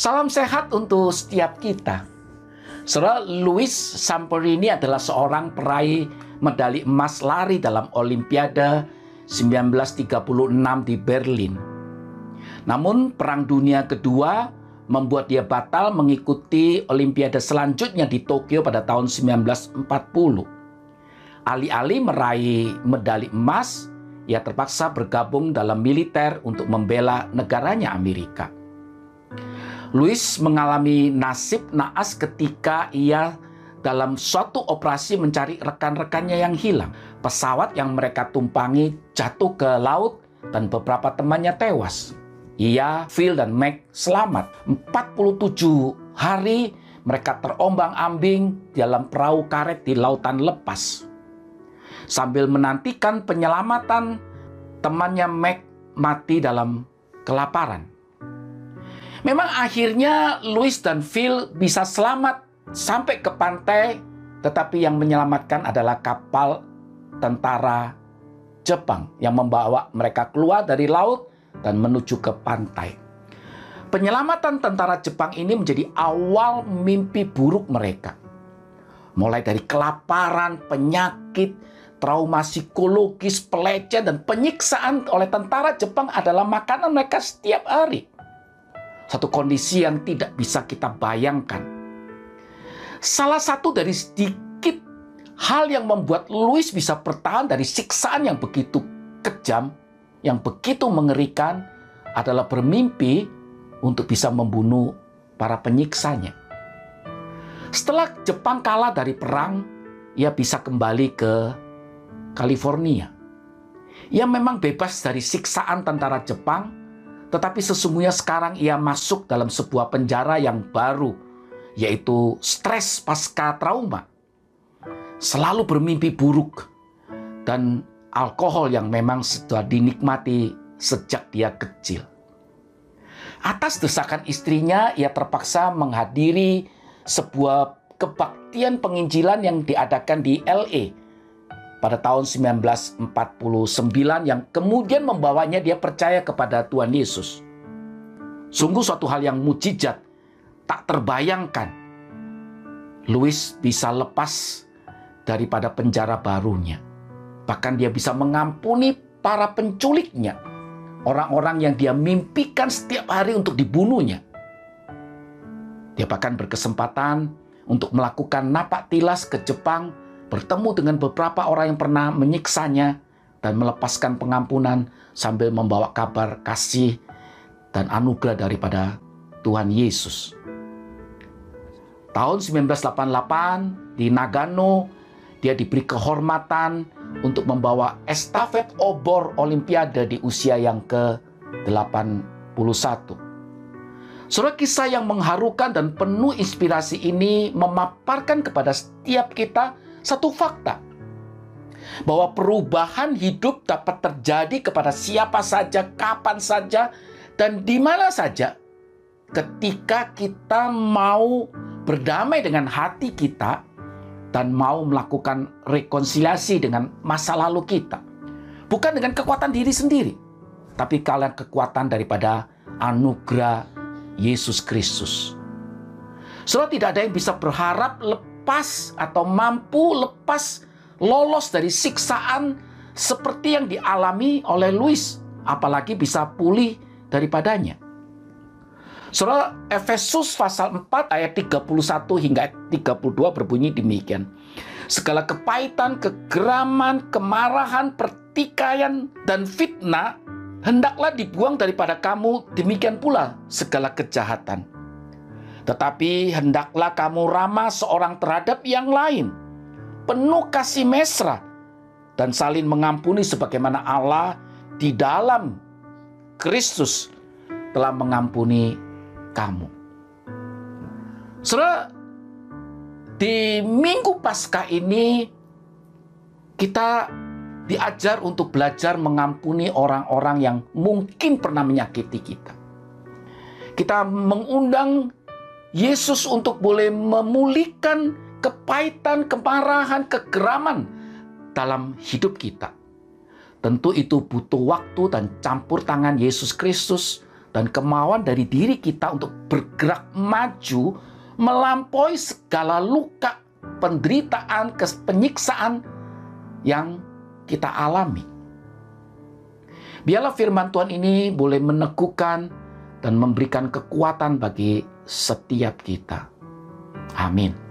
Salam sehat untuk setiap kita. Saudara Louis Samperini adalah seorang peraih medali emas lari dalam Olimpiade 1936 di Berlin. Namun Perang Dunia Kedua membuat dia batal mengikuti Olimpiade selanjutnya di Tokyo pada tahun 1940. Alih-alih meraih medali emas, ia terpaksa bergabung dalam militer untuk membela negaranya Amerika. Louis mengalami nasib naas ketika ia dalam suatu operasi mencari rekan-rekannya yang hilang. Pesawat yang mereka tumpangi jatuh ke laut dan beberapa temannya tewas. Ia, Phil, dan Meg selamat. 47 hari mereka terombang-ambing dalam perahu karet di lautan lepas. Sambil menantikan penyelamatan, temannya Meg mati dalam kelaparan. Memang akhirnya Louis dan Phil bisa selamat sampai ke pantai, tetapi yang menyelamatkan adalah kapal tentara Jepang yang membawa mereka keluar dari laut dan menuju ke pantai. Penyelamatan tentara Jepang ini menjadi awal mimpi buruk mereka. Mulai dari kelaparan, penyakit, trauma psikologis, pelecehan, dan penyiksaan oleh tentara Jepang adalah makanan mereka setiap hari. Satu kondisi yang tidak bisa kita bayangkan. Salah satu dari sedikit hal yang membuat Louis bisa bertahan dari siksaan yang begitu kejam, yang begitu mengerikan, adalah bermimpi untuk bisa membunuh para penyiksanya. Setelah Jepang kalah dari perang, ia bisa kembali ke California. Ia memang bebas dari siksaan tentara Jepang, tetapi sesungguhnya sekarang ia masuk dalam sebuah penjara yang baru, yaitu stres pasca trauma. Selalu bermimpi buruk dan alkohol yang memang sudah dinikmati sejak dia kecil. Atas desakan istrinya, ia terpaksa menghadiri sebuah kebaktian penginjilan yang diadakan di LA pada tahun 1949 yang kemudian membawanya dia percaya kepada Tuhan Yesus. Sungguh suatu hal yang mujizat, tak terbayangkan. Louis bisa lepas daripada penjara barunya. Bahkan dia bisa mengampuni para penculiknya. Orang-orang yang dia mimpikan setiap hari untuk dibunuhnya. Dia bahkan berkesempatan untuk melakukan napak tilas ke Jepang bertemu dengan beberapa orang yang pernah menyiksanya dan melepaskan pengampunan sambil membawa kabar kasih dan anugerah daripada Tuhan Yesus. Tahun 1988 di Nagano, dia diberi kehormatan untuk membawa estafet obor Olimpiade di usia yang ke-81. Surah kisah yang mengharukan dan penuh inspirasi ini memaparkan kepada setiap kita satu fakta bahwa perubahan hidup dapat terjadi kepada siapa saja, kapan saja, dan di mana saja ketika kita mau berdamai dengan hati kita dan mau melakukan rekonsiliasi dengan masa lalu kita. Bukan dengan kekuatan diri sendiri, tapi kalian kekuatan daripada anugerah Yesus Kristus. Soalnya tidak ada yang bisa berharap lepas atau mampu lepas lolos dari siksaan seperti yang dialami oleh Louis, apalagi bisa pulih daripadanya. Surah Efesus pasal 4 ayat 31 hingga 32 berbunyi demikian. Segala kepahitan, kegeraman, kemarahan, pertikaian, dan fitnah hendaklah dibuang daripada kamu, demikian pula segala kejahatan tetapi hendaklah kamu ramah seorang terhadap yang lain, penuh kasih mesra, dan saling mengampuni sebagaimana Allah di dalam Kristus telah mengampuni kamu. Saudara, di minggu Paskah ini kita diajar untuk belajar mengampuni orang-orang yang mungkin pernah menyakiti kita. Kita mengundang Yesus untuk boleh memulihkan kepahitan, kemarahan, kegeraman dalam hidup kita. Tentu itu butuh waktu dan campur tangan Yesus Kristus dan kemauan dari diri kita untuk bergerak maju melampaui segala luka, penderitaan, penyiksaan yang kita alami. Biarlah firman Tuhan ini boleh meneguhkan dan memberikan kekuatan bagi setiap kita. Amin.